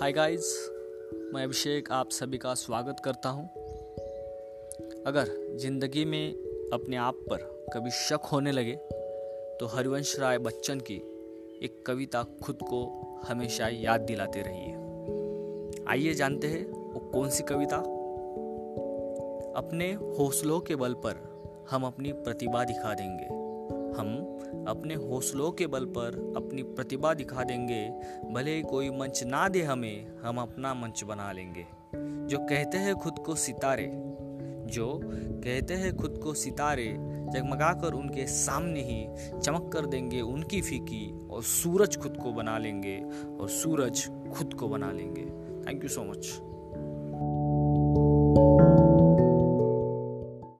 Hi guys मैं अभिषेक आप सभी का स्वागत करता हूँ। अगर ज़िंदगी में अपने आप पर कभी शक होने लगे तो हरिवंश राय बच्चन की एक कविता खुद को हमेशा याद दिलाते रहिए। आइए जानते हैं वो कौन सी कविता? अपने हौसलों के बल पर हम अपनी प्रतिभा दिखा देंगे। हम अपने हौसलों के बल पर अपनी प्रतिभा दिखा देंगे। भले ही कोई मंच ना दे हमें, हम अपना मंच बना लेंगे। जो कहते हैं खुद को सितारे, जो कहते हैं खुद को सितारे जगमगा कर उनके सामने ही चमक कर देंगे उनकी फीकी और सूरज खुद को बना लेंगे और सूरज खुद को बना लेंगे। Thank you so much